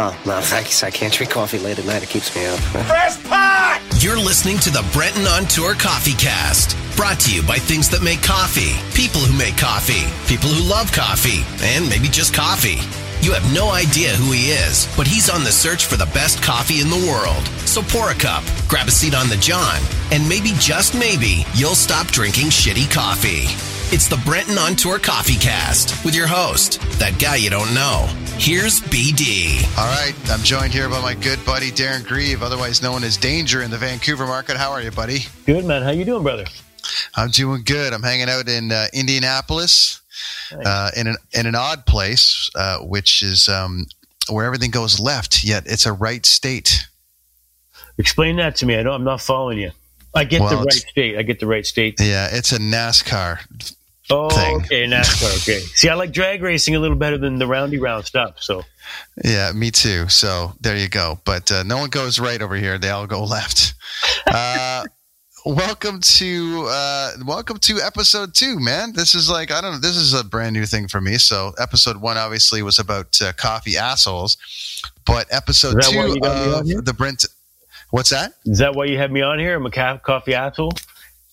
Oh, no, thanks. I can't drink coffee late at night. It keeps me up. Fresh pot! You're listening to the Brenton on Tour Coffee Cast, brought to you by things that make coffee, people who make coffee, people who love coffee, and maybe just coffee. You have no idea who he is, but he's on the search for the best coffee in the world. So pour a cup, grab a seat on the John, and maybe, just maybe, you'll stop drinking shitty coffee. It's the Brenton on Tour Coffee Cast with your host, that guy you don't know. Here's BD. All right, I'm joined here by my good buddy Darren Grieve, otherwise known as Danger in the Vancouver market. How are you, buddy? Good, man. How you doing, brother? I'm doing good. I'm hanging out in uh, Indianapolis, nice. uh, in an in an odd place, uh, which is um, where everything goes left, yet it's a right state. Explain that to me. I don't. I'm not following you. I get well, the right state. I get the right state. Yeah, it's a NASCAR Oh, thing. okay, NASCAR. Okay. See, I like drag racing a little better than the roundy round stuff. So. Yeah, me too. So there you go. But uh, no one goes right over here; they all go left. Uh, welcome to uh, welcome to episode two, man. This is like I don't know. This is a brand new thing for me. So episode one obviously was about uh, coffee assholes, but episode two of the Brent. What's that? Is that why you had me on here? I'm a coffee asshole.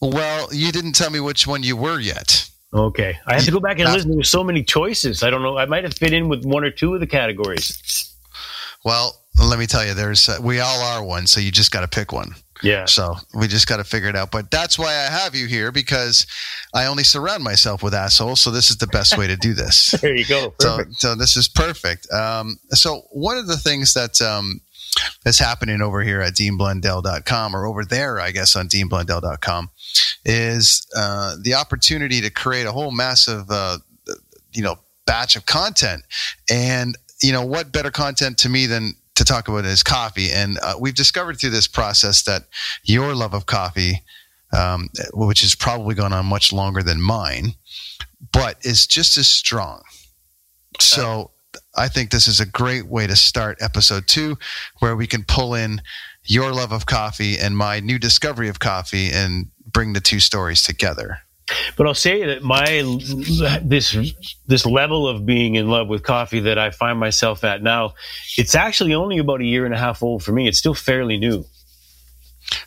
Well, you didn't tell me which one you were yet. Okay, I have to go back and listen. There's so many choices. I don't know. I might have fit in with one or two of the categories. Well, let me tell you, there's uh, we all are one, so you just got to pick one. Yeah. So we just got to figure it out. But that's why I have you here because I only surround myself with assholes. So this is the best way to do this. there you go. Perfect. So, so this is perfect. Um, so one of the things that um, that's happening over here at deanblundell.com or over there, I guess, on deanblundell.com is uh, the opportunity to create a whole massive, uh, you know, batch of content. And, you know, what better content to me than to talk about is coffee. And uh, we've discovered through this process that your love of coffee, um, which has probably gone on much longer than mine, but is just as strong. So I think this is a great way to start episode two, where we can pull in your love of coffee and my new discovery of coffee and bring the two stories together. But I'll say that my this this level of being in love with coffee that I find myself at now, it's actually only about a year and a half old for me. It's still fairly new.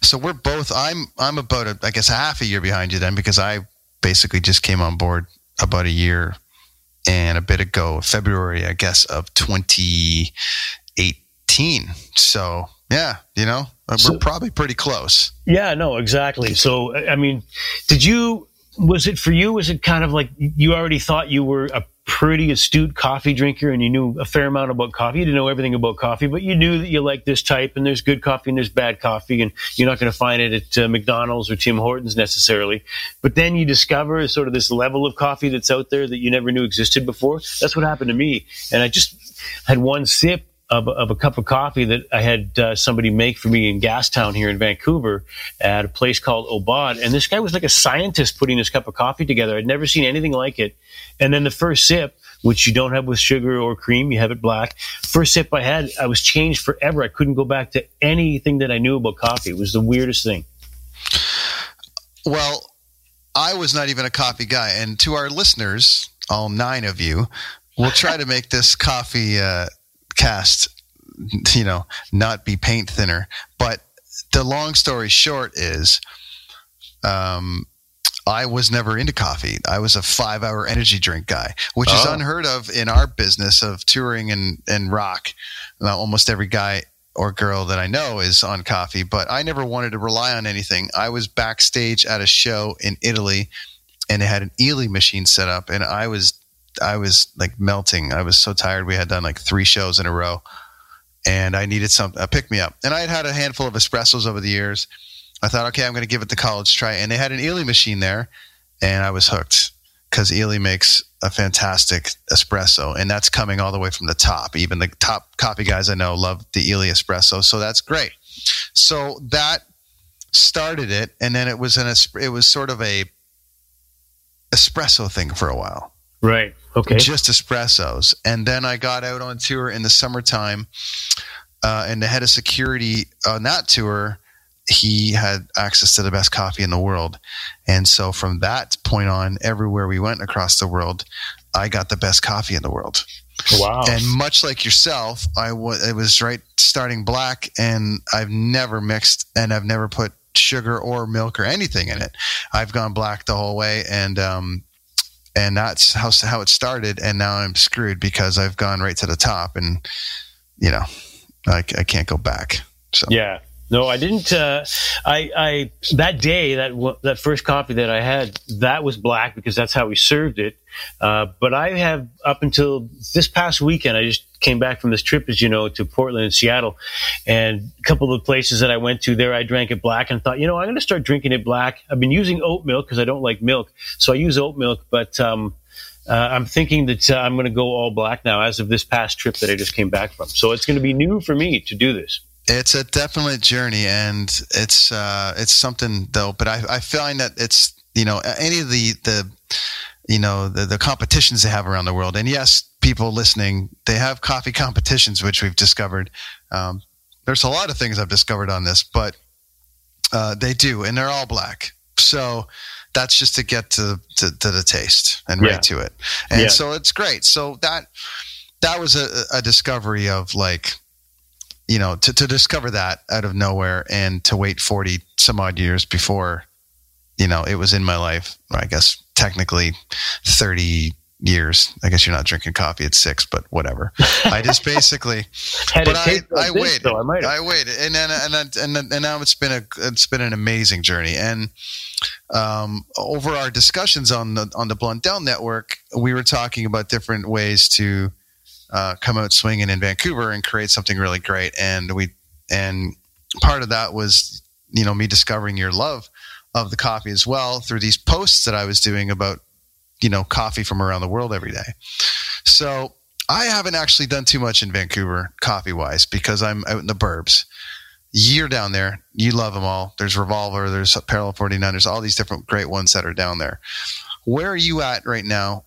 So we're both. I'm I'm about a, I guess half a year behind you then because I basically just came on board about a year and a bit ago, February, I guess, of 2018. So yeah, you know, we're probably pretty close. Yeah, no, exactly. So, I mean, did you, was it for you? Was it kind of like you already thought you were a pretty astute coffee drinker and you knew a fair amount about coffee? You didn't know everything about coffee, but you knew that you like this type and there's good coffee and there's bad coffee and you're not going to find it at uh, McDonald's or Tim Hortons necessarily. But then you discover sort of this level of coffee that's out there that you never knew existed before. That's what happened to me. And I just had one sip of, of a cup of coffee that I had uh, somebody make for me in Gastown here in Vancouver at a place called Obad. And this guy was like a scientist putting this cup of coffee together. I'd never seen anything like it. And then the first sip, which you don't have with sugar or cream, you have it black. First sip I had, I was changed forever. I couldn't go back to anything that I knew about coffee. It was the weirdest thing. Well, I was not even a coffee guy. And to our listeners, all nine of you, we'll try to make this coffee uh, cast, you know, not be paint thinner. But the long story short is, um, I was never into coffee. I was a five hour energy drink guy, which oh. is unheard of in our business of touring and, and rock. Now, almost every guy or girl that I know is on coffee, but I never wanted to rely on anything. I was backstage at a show in Italy and it had an Illy machine set up and I was I was like melting. I was so tired. We had done like three shows in a row, and I needed some a pick me up. And I had had a handful of espressos over the years. I thought, okay, I'm going to give it the college try. And they had an Illy machine there, and I was hooked because Illy makes a fantastic espresso, and that's coming all the way from the top. Even the top coffee guys I know love the Illy espresso, so that's great. So that started it, and then it was an it was sort of a espresso thing for a while. Right. Okay. Just espressos. And then I got out on tour in the summertime, uh, and the head of security on that tour, he had access to the best coffee in the world. And so from that point on, everywhere we went across the world, I got the best coffee in the world. Wow. And much like yourself, I w- it was right starting black, and I've never mixed and I've never put sugar or milk or anything in it. I've gone black the whole way, and um, and that's how how it started. And now I'm screwed because I've gone right to the top, and you know, I, I can't go back. So yeah. No, I didn't. Uh, I, I that day that that first coffee that I had that was black because that's how we served it. Uh, but I have up until this past weekend, I just came back from this trip, as you know, to Portland and Seattle, and a couple of the places that I went to there, I drank it black and thought, you know, I'm going to start drinking it black. I've been using oat milk because I don't like milk, so I use oat milk, but. Um, uh, I'm thinking that uh, I'm going to go all black now as of this past trip that I just came back from. So it's going to be new for me to do this. It's a definite journey, and it's uh, it's something though. But I, I find that it's you know any of the the you know the, the competitions they have around the world, and yes, people listening, they have coffee competitions, which we've discovered. Um, there's a lot of things I've discovered on this, but uh, they do, and they're all black. So that's just to get to, to, to the taste and yeah. right to it. And yeah. so it's great. So that that was a, a discovery of like you know, to, to discover that out of nowhere and to wait 40 some odd years before, you know, it was in my life, I guess technically 30 years. I guess you're not drinking coffee at six, but whatever. I just basically, but I, I waited, though, I, I, waited and then, and then, and and now it's been a, it's been an amazing journey. And, um, over our discussions on the, on the Blundell network, we were talking about different ways to, uh, come out swinging in Vancouver and create something really great. And we and part of that was you know me discovering your love of the coffee as well through these posts that I was doing about you know coffee from around the world every day. So I haven't actually done too much in Vancouver coffee wise because I'm out in the burbs. You're down there. You love them all. There's Revolver. There's Parallel 49. There's all these different great ones that are down there. Where are you at right now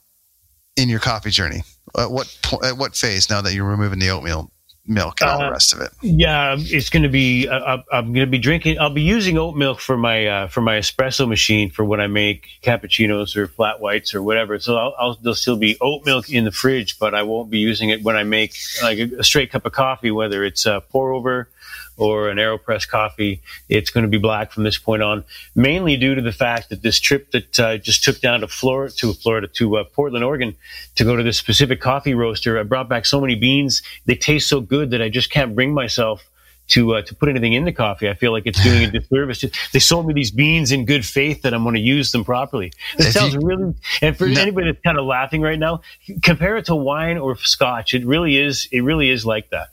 in your coffee journey? At what po- at what phase now that you're removing the oatmeal milk and all uh, the rest of it? Yeah, it's going to be. Uh, I'm going to be drinking. I'll be using oat milk for my uh, for my espresso machine for when I make cappuccinos or flat whites or whatever. So I'll, I'll, there'll still be oat milk in the fridge, but I won't be using it when I make like a, a straight cup of coffee, whether it's a pour over or an AeroPress coffee, it's going to be black from this point on, mainly due to the fact that this trip that I uh, just took down to Florida, to Florida, to uh, Portland, Oregon, to go to this specific coffee roaster, I brought back so many beans. They taste so good that I just can't bring myself to uh, to put anything in the coffee. I feel like it's doing a disservice. They sold me these beans in good faith that I'm going to use them properly. It sounds really. And for no. anybody that's kind of laughing right now, compare it to wine or scotch. It really is. It really is like that.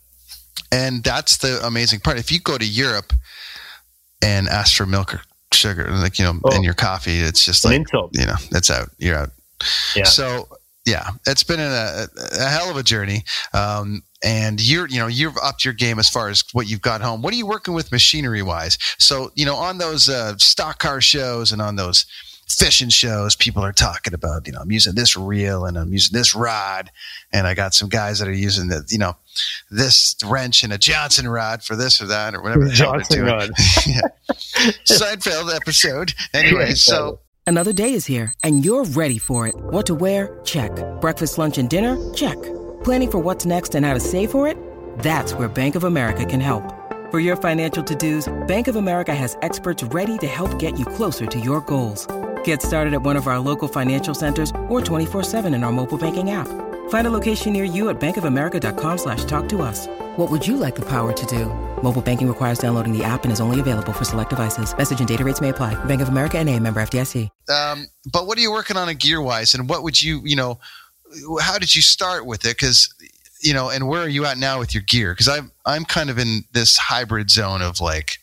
And that's the amazing part. If you go to Europe and ask for milk or sugar, like, you know, oh. in your coffee, it's just like, you know, it's out. You're out. Yeah. So, yeah, it's been a, a hell of a journey. Um, and you're, you know, you've upped your game as far as what you've got home. What are you working with machinery wise? So, you know, on those uh, stock car shows and on those fishing shows, people are talking about, you know, I'm using this reel and I'm using this rod. And I got some guys that are using the, you know, this wrench and a Johnson rod for this or that or whatever the Johnson hell rod. Seinfeld episode. Anyway, so. Another day is here and you're ready for it. What to wear? Check. Breakfast, lunch, and dinner? Check. Planning for what's next and how to save for it? That's where Bank of America can help. For your financial to-dos, Bank of America has experts ready to help get you closer to your goals. Get started at one of our local financial centers or 24-7 in our mobile banking app. Find a location near you at bankofamerica.com slash talk to us. What would you like the power to do? Mobile banking requires downloading the app and is only available for select devices. Message and data rates may apply. Bank of America and a member FDIC. Um, but what are you working on a gear-wise? And what would you, you know, how did you start with it? Because you know, and where are you at now with your gear? Because I'm I'm kind of in this hybrid zone of like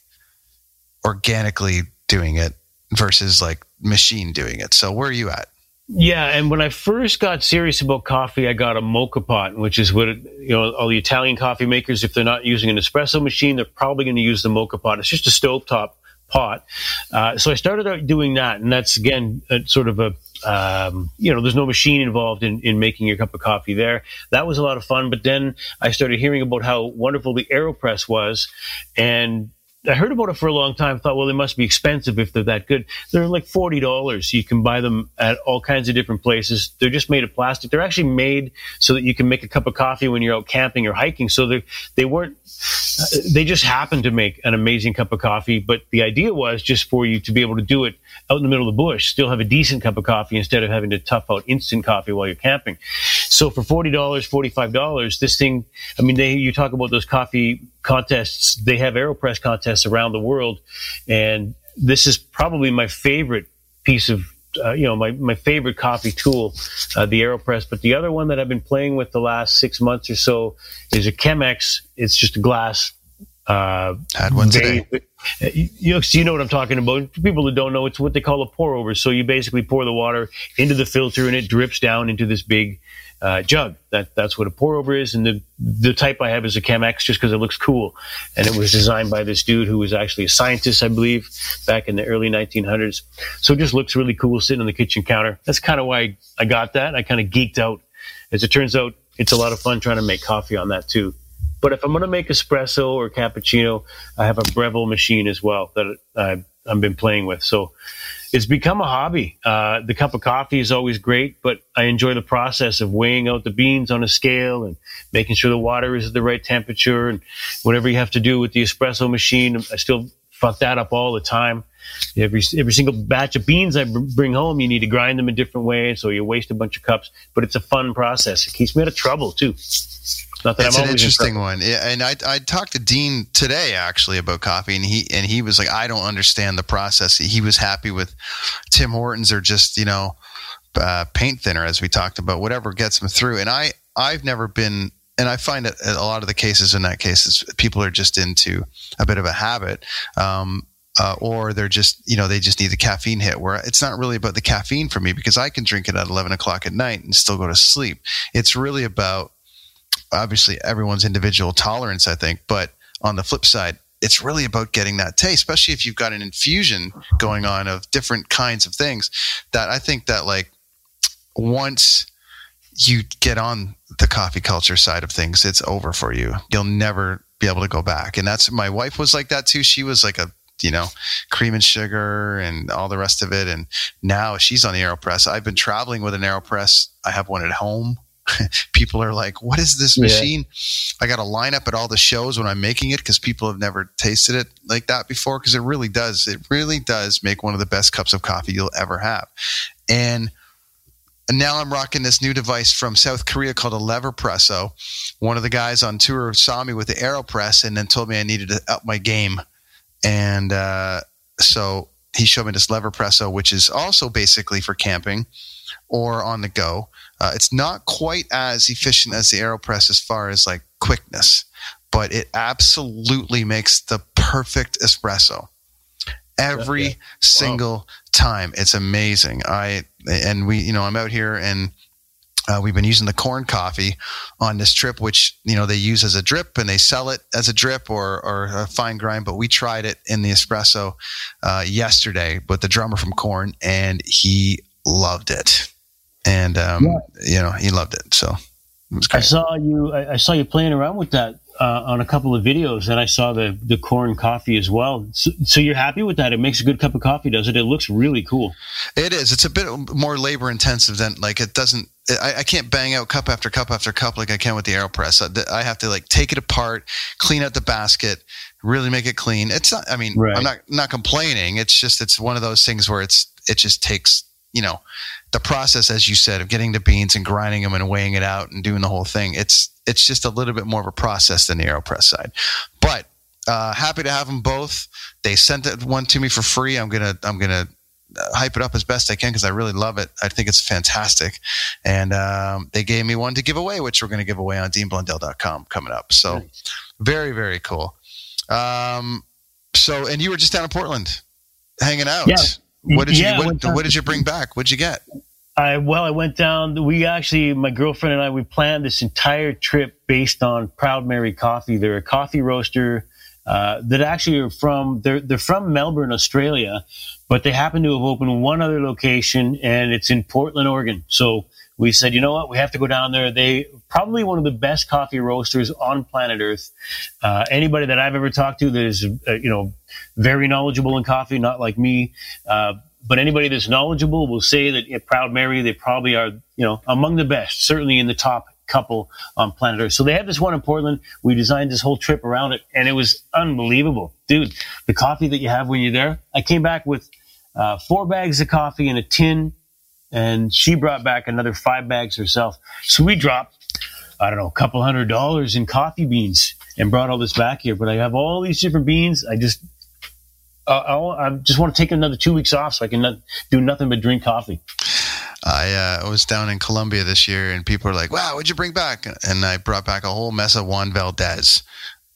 organically doing it versus like machine doing it. So where are you at? Yeah, and when I first got serious about coffee, I got a moka pot, which is what you know all the Italian coffee makers. If they're not using an espresso machine, they're probably going to use the moka pot. It's just a stovetop pot. Uh, so I started out doing that, and that's again a, sort of a um, you know, there's no machine involved in, in making your cup of coffee there. That was a lot of fun. But then I started hearing about how wonderful the AeroPress was. And I heard about it for a long time. Thought, well, they must be expensive if they're that good. They're like forty dollars. You can buy them at all kinds of different places. They're just made of plastic. They're actually made so that you can make a cup of coffee when you're out camping or hiking. So they they weren't. Uh, they just happened to make an amazing cup of coffee. But the idea was just for you to be able to do it out in the middle of the bush, still have a decent cup of coffee instead of having to tough out instant coffee while you're camping. So for forty dollars, forty five dollars, this thing. I mean, they you talk about those coffee contests. They have Aeropress contests around the world, and this is probably my favorite piece of uh, you know my, my favorite coffee tool, uh, the Aeropress. But the other one that I've been playing with the last six months or so is a Chemex. It's just a glass. Uh, Had one today. They, you, know, you know what I'm talking about. For people that don't know, it's what they call a pour over. So you basically pour the water into the filter and it drips down into this big uh, jug. That that's what a pour over is, and the the type I have is a Chemex just because it looks cool, and it was designed by this dude who was actually a scientist, I believe, back in the early 1900s. So it just looks really cool sitting on the kitchen counter. That's kind of why I got that. I kind of geeked out. As it turns out, it's a lot of fun trying to make coffee on that too. But if I'm going to make espresso or cappuccino, I have a Breville machine as well that I've, I've been playing with. So it's become a hobby. Uh, the cup of coffee is always great, but I enjoy the process of weighing out the beans on a scale and making sure the water is at the right temperature and whatever you have to do with the espresso machine. I still fuck that up all the time. Every every single batch of beans I bring home, you need to grind them a different way, so you waste a bunch of cups. But it's a fun process. It keeps me out of trouble too. Not that it's I'm an interesting in one, and I I talked to Dean today actually about coffee, and he and he was like, I don't understand the process. He was happy with Tim Hortons or just you know uh, paint thinner, as we talked about, whatever gets him through. And I I've never been, and I find that a lot of the cases in that case is people are just into a bit of a habit. Um, uh, or they're just you know they just need the caffeine hit where it's not really about the caffeine for me because i can drink it at 11 o'clock at night and still go to sleep it's really about obviously everyone's individual tolerance, I think. But on the flip side, it's really about getting that taste, especially if you've got an infusion going on of different kinds of things. That I think that like once you get on the coffee culture side of things, it's over for you. You'll never be able to go back. And that's my wife was like that too. She was like a you know, cream and sugar and all the rest of it. And now she's on the AeroPress. I've been traveling with an AeroPress. I have one at home. people are like, "What is this machine?" Yeah. I got to line up at all the shows when I'm making it because people have never tasted it like that before. Because it really does, it really does make one of the best cups of coffee you'll ever have. And and now I'm rocking this new device from South Korea called a Leverpresso. One of the guys on tour saw me with the AeroPress and then told me I needed to up my game. And uh, so he showed me this Leverpresso, which is also basically for camping or on the go. Uh, it's not quite as efficient as the AeroPress as far as like quickness, but it absolutely makes the perfect espresso every yeah. single wow. time. It's amazing. I and we, you know, I'm out here and uh, we've been using the Korn coffee on this trip, which you know they use as a drip and they sell it as a drip or or a fine grind. But we tried it in the espresso uh, yesterday with the drummer from Korn, and he loved it and um, yeah. you know he loved it. So it I saw you. I, I, saw you playing around with that uh, on a couple of videos, and I saw the the Korn coffee as well. So, so, you're happy with that? It makes a good cup of coffee, does it? It looks really cool. It is. It's a bit more labor intensive than like it doesn't. I, I can't bang out cup after cup after cup like I can with the Aeropress. I, I have to like take it apart, clean out the basket, really make it clean. It's not. I mean, right. I'm not not complaining. It's just it's one of those things where it's it just takes you know the process, as you said, of getting the beans and grinding them and weighing it out and doing the whole thing, it's it's just a little bit more of a process than the AeroPress side. But uh, happy to have them both. They sent that one to me for free. I'm gonna I'm gonna hype it up as best I can because I really love it. I think it's fantastic. And um, they gave me one to give away, which we're going to give away on deanblundell.com coming up. So nice. very, very cool. Um, so, and you were just down in Portland hanging out. Yeah. What did yeah, you, what, what did you bring back? What'd you get? I well, I went down. We actually, my girlfriend and I, we planned this entire trip based on Proud Mary Coffee. They're a coffee roaster uh, that actually are from. They're they're from Melbourne, Australia, but they happen to have opened one other location, and it's in Portland, Oregon. So we said, you know what, we have to go down there. They probably one of the best coffee roasters on planet Earth. Uh, anybody that I've ever talked to that is, uh, you know, very knowledgeable in coffee, not like me. Uh, but anybody that's knowledgeable will say that at Proud Mary, they probably are, you know, among the best, certainly in the top couple on planet Earth. So they have this one in Portland. We designed this whole trip around it and it was unbelievable. Dude, the coffee that you have when you're there, I came back with uh, four bags of coffee and a tin and she brought back another five bags herself. So we dropped, I don't know, a couple hundred dollars in coffee beans and brought all this back here. But I have all these different beans. I just uh, I just want to take another two weeks off so I can not, do nothing but drink coffee. I uh, was down in Colombia this year, and people were like, "Wow, what'd you bring back?" And I brought back a whole mess of Juan Valdez,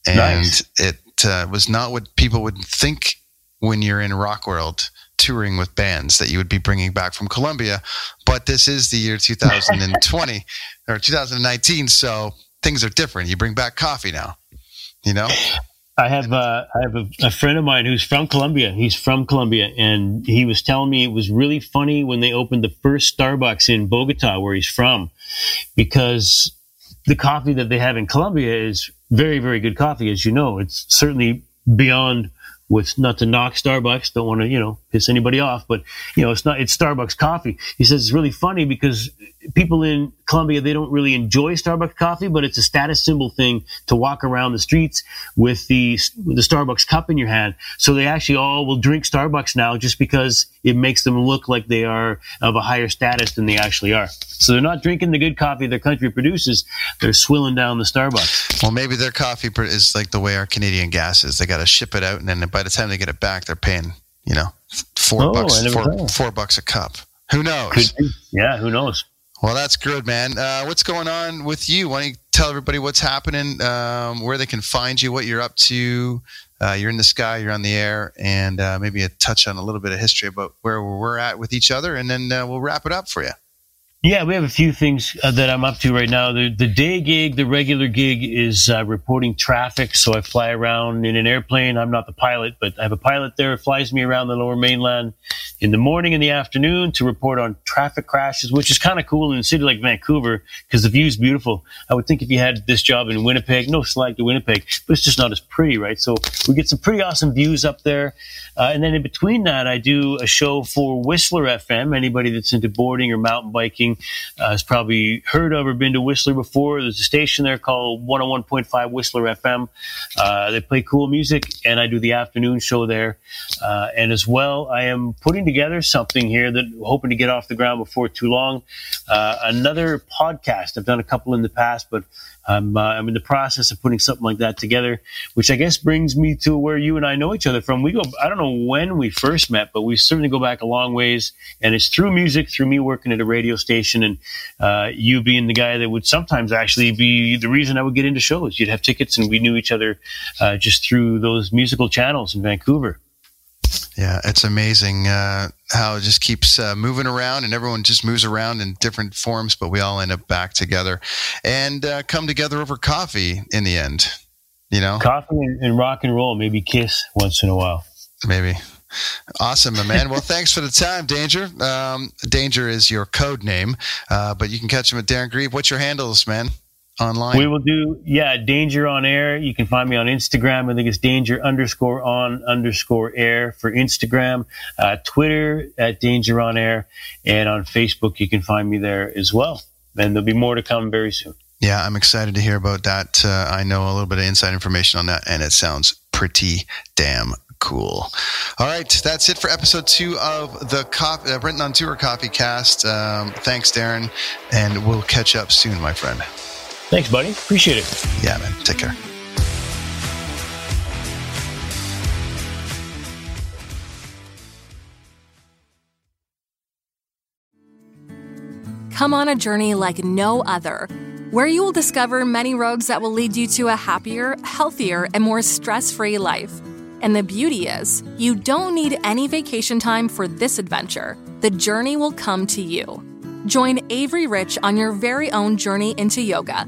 and nice. it uh, was not what people would think when you're in rock world touring with bands that you would be bringing back from Colombia. But this is the year 2020 or 2019, so things are different. You bring back coffee now, you know. I have uh, I have a, a, friend of mine who's from Colombia. He's from Colombia, and he was telling me it was really funny when they opened the first Starbucks in Bogota, where he's from, because the coffee that they have in Colombia is very, very good coffee. As you know, it's certainly beyond with not to knock Starbucks, don't want to, you know, piss anybody off, but you know, it's not, it's Starbucks coffee. He says it's really funny because people in Colombia, they don't really enjoy Starbucks coffee, but it's a status symbol thing to walk around the streets with the, the Starbucks cup in your hand. So they actually all will drink Starbucks now just because it makes them look like they are of a higher status than they actually are. So they're not drinking the good coffee their country produces. They're swilling down the Starbucks. Well, maybe their coffee is like the way our Canadian gas is. They got to ship it out, and then by the time they get it back, they're paying, you know, four oh, bucks, four, four bucks a cup. Who knows? Yeah, who knows? Well, that's good, man. Uh, what's going on with you? Why don't you tell everybody what's happening, um, where they can find you, what you're up to? Uh, you're in the sky, you're on the air, and uh, maybe a touch on a little bit of history about where we're at with each other, and then uh, we'll wrap it up for you. Yeah, we have a few things uh, that I'm up to right now. The, the day gig, the regular gig is uh, reporting traffic. So I fly around in an airplane. I'm not the pilot, but I have a pilot there. flies me around the lower mainland in the morning and the afternoon to report on traffic crashes, which is kind of cool in a city like Vancouver because the view is beautiful. I would think if you had this job in Winnipeg, no slag to Winnipeg, but it's just not as pretty, right? So we get some pretty awesome views up there. Uh, and then in between that, I do a show for Whistler FM. Anybody that's into boarding or mountain biking uh, has probably heard of or been to Whistler before. There's a station there called 101.5 Whistler FM. Uh, they play cool music, and I do the afternoon show there. Uh, and as well, I am putting together something here that I'm hoping to get off the ground before too long. Uh, another podcast. I've done a couple in the past, but I'm, uh, I'm in the process of putting something like that together, which I guess brings me to where you and I know each other from. We go, I don't know when we first met, but we certainly go back a long ways. And it's through music, through me working at a radio station, and uh, you being the guy that would sometimes actually be the reason I would get into shows. You'd have tickets, and we knew each other uh, just through those musical channels in Vancouver. Yeah, it's amazing uh, how it just keeps uh, moving around, and everyone just moves around in different forms, but we all end up back together and uh, come together over coffee in the end. You know, coffee and rock and roll, maybe kiss once in a while. Maybe. Awesome, my man. well, thanks for the time, Danger. Um, Danger is your code name, uh, but you can catch him at Darren Grieve. What's your handles, man? Online? We will do, yeah, Danger on Air. You can find me on Instagram. I think it's Danger underscore on underscore air for Instagram. Uh, Twitter at Danger on Air. And on Facebook, you can find me there as well. And there'll be more to come very soon. Yeah, I'm excited to hear about that. Uh, I know a little bit of inside information on that, and it sounds pretty damn cool. All right, that's it for episode two of the coffee, uh, on Tour Coffee Cast. Um, thanks, Darren, and we'll catch up soon, my friend. Thanks, buddy. Appreciate it. Yeah, man. Take care. Come on a journey like no other, where you will discover many roads that will lead you to a happier, healthier, and more stress free life. And the beauty is, you don't need any vacation time for this adventure. The journey will come to you. Join Avery Rich on your very own journey into yoga